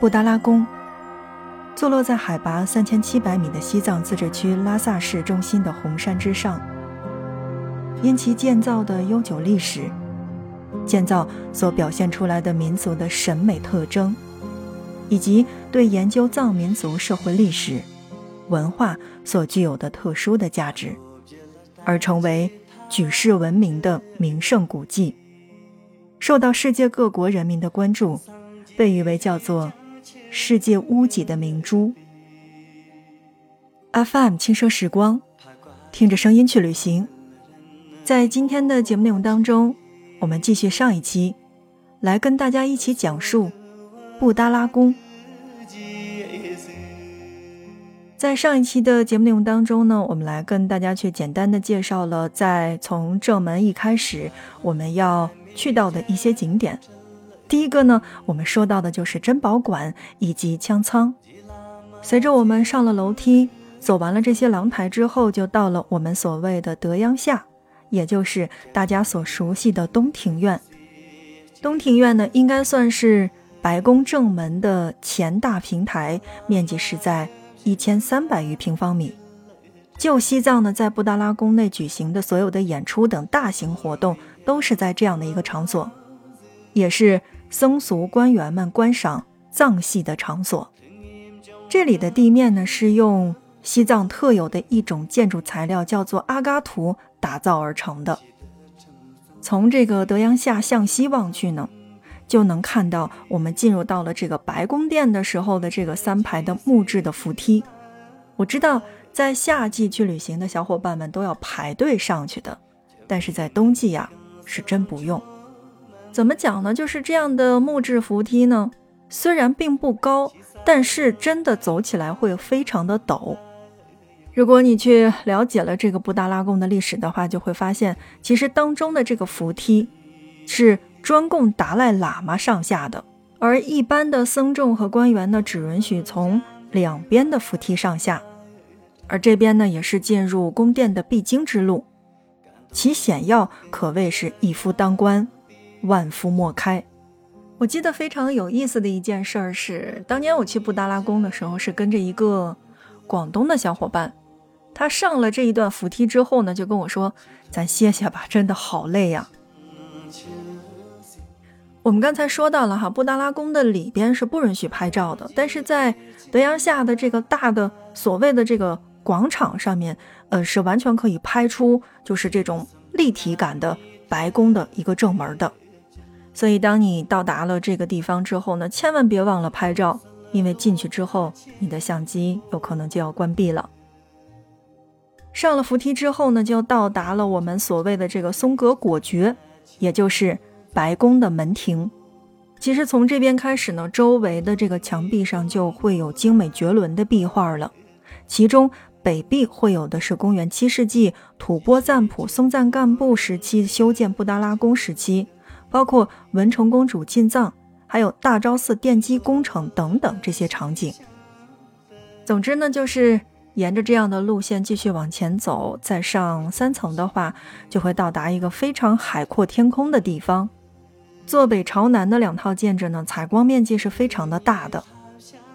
布达拉宫，坐落在海拔三千七百米的西藏自治区拉萨市中心的红山之上。因其建造的悠久历史，建造所表现出来的民族的审美特征，以及对研究藏民族社会历史、文化所具有的特殊的价值，而成为举世闻名的名胜古迹，受到世界各国人民的关注，被誉为叫做“世界屋脊”的明珠。FM 轻奢时光，听着声音去旅行。在今天的节目内容当中，我们继续上一期，来跟大家一起讲述布达拉宫。在上一期的节目内容当中呢，我们来跟大家去简单的介绍了在从正门一开始我们要去到的一些景点。第一个呢，我们说到的就是珍宝馆以及枪仓。随着我们上了楼梯，走完了这些廊台之后，就到了我们所谓的德阳下。也就是大家所熟悉的东庭院。东庭院呢，应该算是白宫正门的前大平台，面积是在一千三百余平方米。旧西藏呢，在布达拉宫内举行的所有的演出等大型活动，都是在这样的一个场所，也是僧俗官员们观赏藏戏的场所。这里的地面呢，是用西藏特有的一种建筑材料，叫做阿嘎图。打造而成的。从这个德阳下向西望去呢，就能看到我们进入到了这个白宫殿的时候的这个三排的木质的扶梯。我知道在夏季去旅行的小伙伴们都要排队上去的，但是在冬季呀是真不用。怎么讲呢？就是这样的木质扶梯呢，虽然并不高，但是真的走起来会非常的陡。如果你去了解了这个布达拉宫的历史的话，就会发现，其实当中的这个扶梯是专供达赖喇嘛上下的，而一般的僧众和官员呢，只允许从两边的扶梯上下。而这边呢，也是进入宫殿的必经之路，其险要可谓是一夫当关，万夫莫开。我记得非常有意思的一件事儿是，当年我去布达拉宫的时候，是跟着一个广东的小伙伴。他上了这一段扶梯之后呢，就跟我说：“咱歇歇吧，真的好累呀。”我们刚才说到了哈，布达拉宫的里边是不允许拍照的，但是在德阳下的这个大的所谓的这个广场上面，呃，是完全可以拍出就是这种立体感的白宫的一个正门的。所以，当你到达了这个地方之后呢，千万别忘了拍照，因为进去之后你的相机有可能就要关闭了。上了扶梯之后呢，就到达了我们所谓的这个松格果蕨，也就是白宫的门庭。其实从这边开始呢，周围的这个墙壁上就会有精美绝伦的壁画了。其中北壁绘有的是公元七世纪吐蕃赞普松赞干布时期修建布达拉宫时期，包括文成公主进藏，还有大昭寺奠基工程等等这些场景。总之呢，就是。沿着这样的路线继续往前走，再上三层的话，就会到达一个非常海阔天空的地方。坐北朝南的两套建筑呢，采光面积是非常的大的，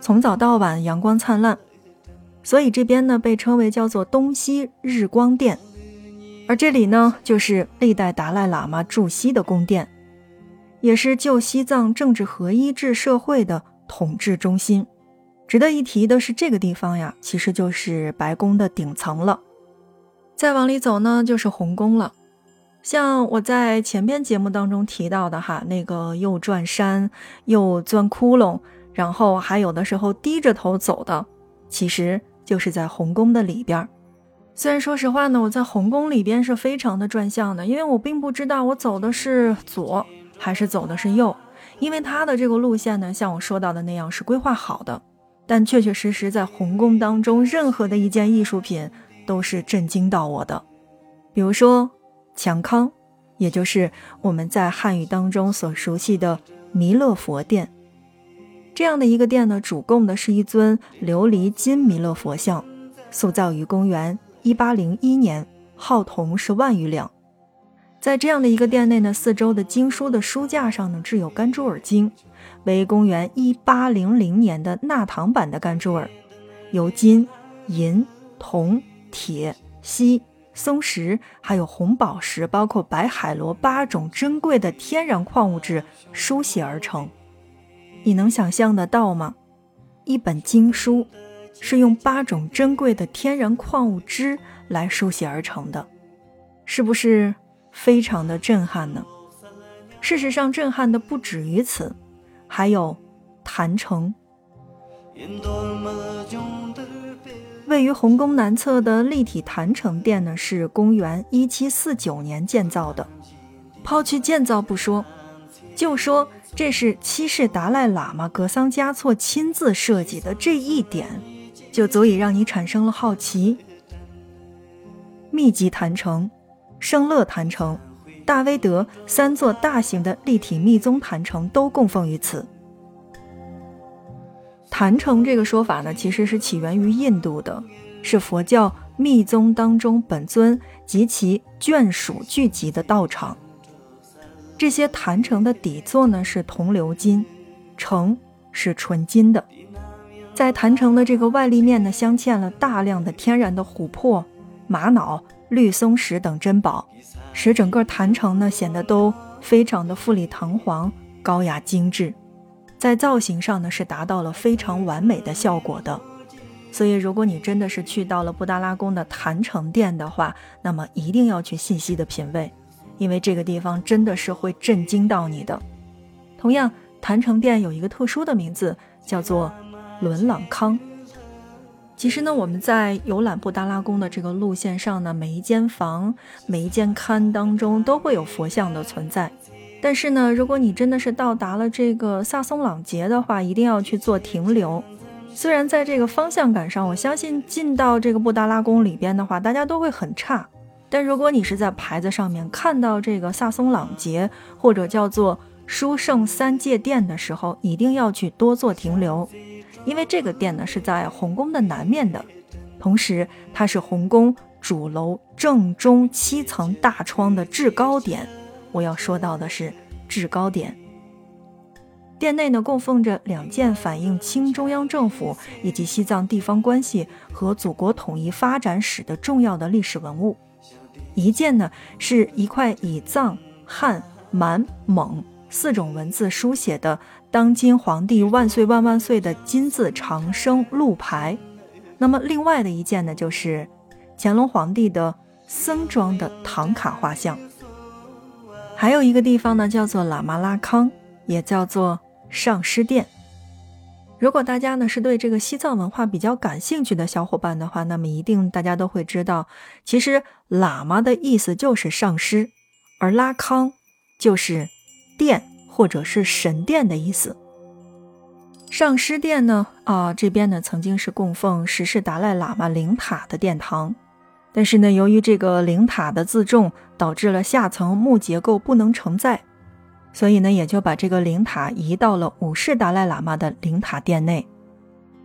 从早到晚阳光灿烂，所以这边呢被称为叫做东西日光殿。而这里呢，就是历代达赖喇嘛驻西的宫殿，也是旧西藏政治合一制社会的统治中心。值得一提的是，这个地方呀，其实就是白宫的顶层了。再往里走呢，就是红宫了。像我在前边节目当中提到的哈，那个又转山又钻窟窿，然后还有的时候低着头走的，其实就是在红宫的里边。虽然说实话呢，我在红宫里边是非常的转向的，因为我并不知道我走的是左还是走的是右，因为它的这个路线呢，像我说到的那样是规划好的。但确确实实，在红宫当中，任何的一件艺术品都是震惊到我的。比如说，强康，也就是我们在汉语当中所熟悉的弥勒佛殿，这样的一个殿呢，主供的是一尊琉璃金弥勒佛像，塑造于公元一八零一年，号铜是万余两。在这样的一个殿内呢，四周的经书的书架上呢，置有甘珠尔经，为公元一八零零年的纳唐版的甘珠尔，由金、银、铜、铁、锡、松石，还有红宝石，包括白海螺八种珍贵的天然矿物质书写而成。你能想象得到吗？一本经书是用八种珍贵的天然矿物质来书写而成的，是不是？非常的震撼呢。事实上，震撼的不止于此，还有坛城。位于红宫南侧的立体坛城殿呢，是公元一七四九年建造的。抛去建造不说，就说这是七世达赖喇嘛格桑嘉措亲自设计的这一点，就足以让你产生了好奇。密集坛城。圣乐坛城、大威德三座大型的立体密宗坛城都供奉于此。坛城这个说法呢，其实是起源于印度的，是佛教密宗当中本尊及其眷属聚集的道场。这些坛城的底座呢是铜鎏金，城是纯金的。在坛城的这个外立面呢，镶嵌了大量的天然的琥珀、玛瑙。绿松石等珍宝，使整个坛城呢显得都非常的富丽堂皇、高雅精致，在造型上呢是达到了非常完美的效果的。所以，如果你真的是去到了布达拉宫的坛城殿的话，那么一定要去细细的品味，因为这个地方真的是会震惊到你的。同样，坛城殿有一个特殊的名字，叫做伦朗康。其实呢，我们在游览布达拉宫的这个路线上呢，每一间房、每一间龛当中都会有佛像的存在。但是呢，如果你真的是到达了这个萨松朗节的话，一定要去做停留。虽然在这个方向感上，我相信进到这个布达拉宫里边的话，大家都会很差。但如果你是在牌子上面看到这个萨松朗节或者叫做殊胜三界殿的时候，一定要去多做停留。因为这个殿呢是在红宫的南面的，同时它是红宫主楼正中七层大窗的制高点。我要说到的是制高点。殿内呢供奉着两件反映清中央政府以及西藏地方关系和祖国统一发展史的重要的历史文物。一件呢是一块以藏、汉、满、蒙四种文字书写的。当今皇帝万岁万万岁的金字长生路牌，那么另外的一件呢，就是乾隆皇帝的僧装的唐卡画像。还有一个地方呢，叫做喇嘛拉康，也叫做上师殿。如果大家呢是对这个西藏文化比较感兴趣的小伙伴的话，那么一定大家都会知道，其实喇嘛的意思就是上师，而拉康就是殿。或者是神殿的意思。上师殿呢，啊，这边呢曾经是供奉十世达赖喇嘛灵塔的殿堂，但是呢，由于这个灵塔的自重，导致了下层木结构不能承载，所以呢，也就把这个灵塔移到了五世达赖喇嘛的灵塔殿内。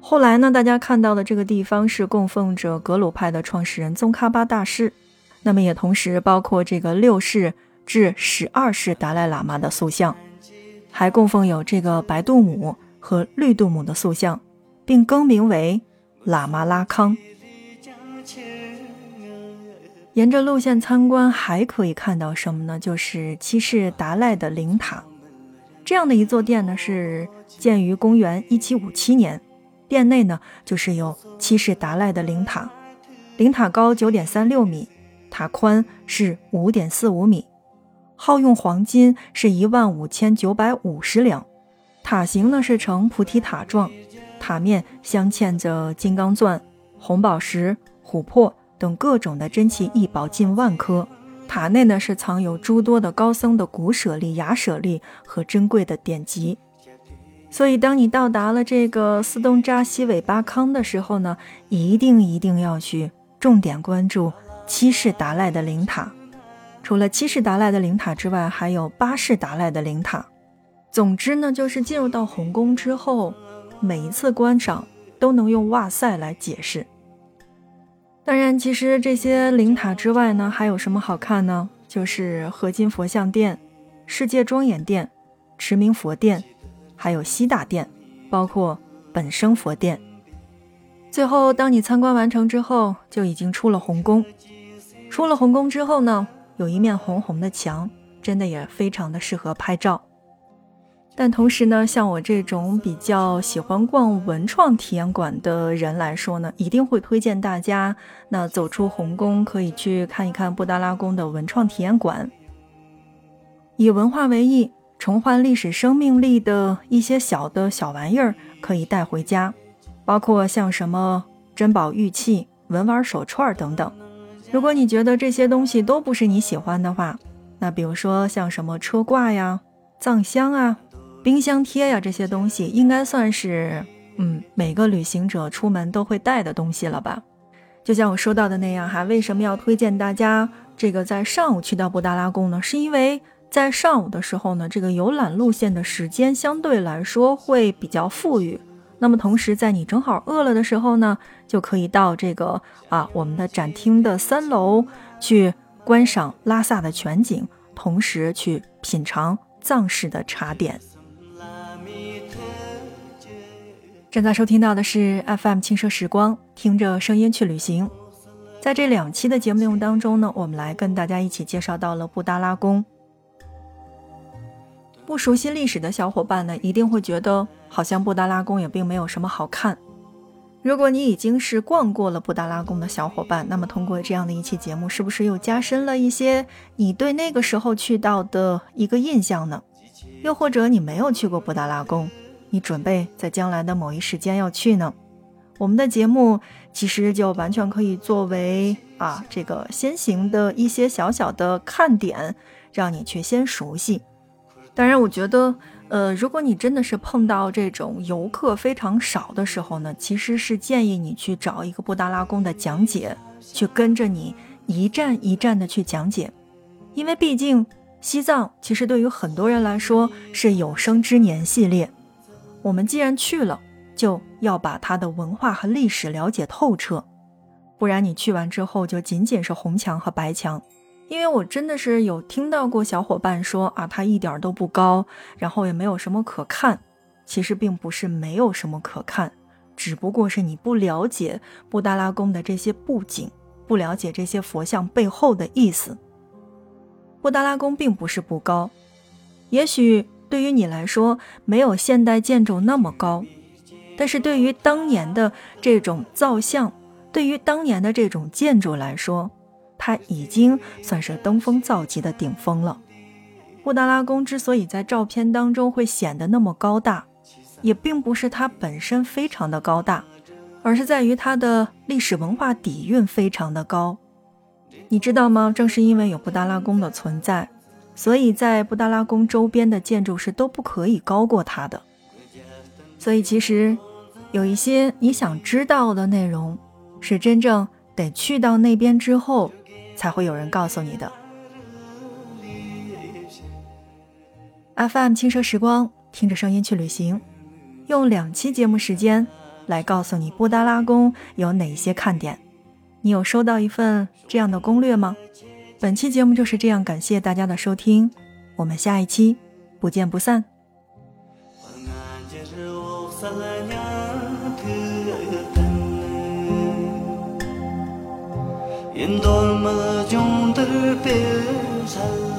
后来呢，大家看到的这个地方是供奉着格鲁派的创始人宗喀巴大师，那么也同时包括这个六世至十二世达赖喇嘛的塑像。还供奉有这个白度母和绿度母的塑像，并更名为喇嘛拉康。沿着路线参观，还可以看到什么呢？就是七世达赖的灵塔。这样的一座殿呢，是建于公元一七五七年。殿内呢，就是有七世达赖的灵塔。灵塔高九点三六米，塔宽是五点四五米。耗用黄金是一万五千九百五十两，塔形呢是呈菩提塔状，塔面镶嵌着金刚钻、红宝石、琥珀等各种的珍奇异宝近万颗。塔内呢是藏有诸多的高僧的古舍利、雅舍利和珍贵的典籍。所以，当你到达了这个斯东扎西韦巴康的时候呢，一定一定要去重点关注七世达赖的灵塔。除了七世达赖的灵塔之外，还有八世达赖的灵塔。总之呢，就是进入到红宫之后，每一次观赏都能用“哇塞”来解释。当然，其实这些灵塔之外呢，还有什么好看呢？就是合金佛像殿、世界庄严殿、持明佛殿，还有西大殿，包括本生佛殿。最后，当你参观完成之后，就已经出了红宫。出了红宫之后呢，有一面红红的墙，真的也非常的适合拍照。但同时呢，像我这种比较喜欢逛文创体验馆的人来说呢，一定会推荐大家，那走出红宫可以去看一看布达拉宫的文创体验馆，以文化为义，重焕历史生命力的一些小的小玩意儿可以带回家，包括像什么珍宝玉器、文玩手串等等。如果你觉得这些东西都不是你喜欢的话，那比如说像什么车挂呀、藏香啊。冰箱贴呀，这些东西应该算是，嗯，每个旅行者出门都会带的东西了吧？就像我说到的那样哈，为什么要推荐大家这个在上午去到布达拉宫呢？是因为在上午的时候呢，这个游览路线的时间相对来说会比较富裕。那么同时，在你正好饿了的时候呢，就可以到这个啊我们的展厅的三楼去观赏拉萨的全景，同时去品尝藏式的茶点。正在收听到的是 FM 轻奢时光，听着声音去旅行。在这两期的节目内容当中呢，我们来跟大家一起介绍到了布达拉宫。不熟悉历史的小伙伴呢，一定会觉得好像布达拉宫也并没有什么好看。如果你已经是逛过了布达拉宫的小伙伴，那么通过这样的一期节目，是不是又加深了一些你对那个时候去到的一个印象呢？又或者你没有去过布达拉宫？你准备在将来的某一时间要去呢？我们的节目其实就完全可以作为啊这个先行的一些小小的看点，让你去先熟悉。当然，我觉得，呃，如果你真的是碰到这种游客非常少的时候呢，其实是建议你去找一个布达拉宫的讲解，去跟着你一站一站的去讲解，因为毕竟西藏其实对于很多人来说是有生之年系列。我们既然去了，就要把它的文化和历史了解透彻，不然你去完之后就仅仅是红墙和白墙。因为我真的是有听到过小伙伴说啊，它一点都不高，然后也没有什么可看。其实并不是没有什么可看，只不过是你不了解布达拉宫的这些布景，不了解这些佛像背后的意思。布达拉宫并不是不高，也许。对于你来说，没有现代建筑那么高，但是对于当年的这种造像，对于当年的这种建筑来说，它已经算是登峰造极的顶峰了。布达拉宫之所以在照片当中会显得那么高大，也并不是它本身非常的高大，而是在于它的历史文化底蕴非常的高。你知道吗？正是因为有布达拉宫的存在。所以在布达拉宫周边的建筑是都不可以高过它的。所以其实有一些你想知道的内容，是真正得去到那边之后才会有人告诉你的。FM 轻奢时光，听着声音去旅行，用两期节目时间来告诉你布达拉宫有哪些看点。你有收到一份这样的攻略吗？本期节目就是这样，感谢大家的收听，我们下一期不见不散。En dolmaz yondur bezal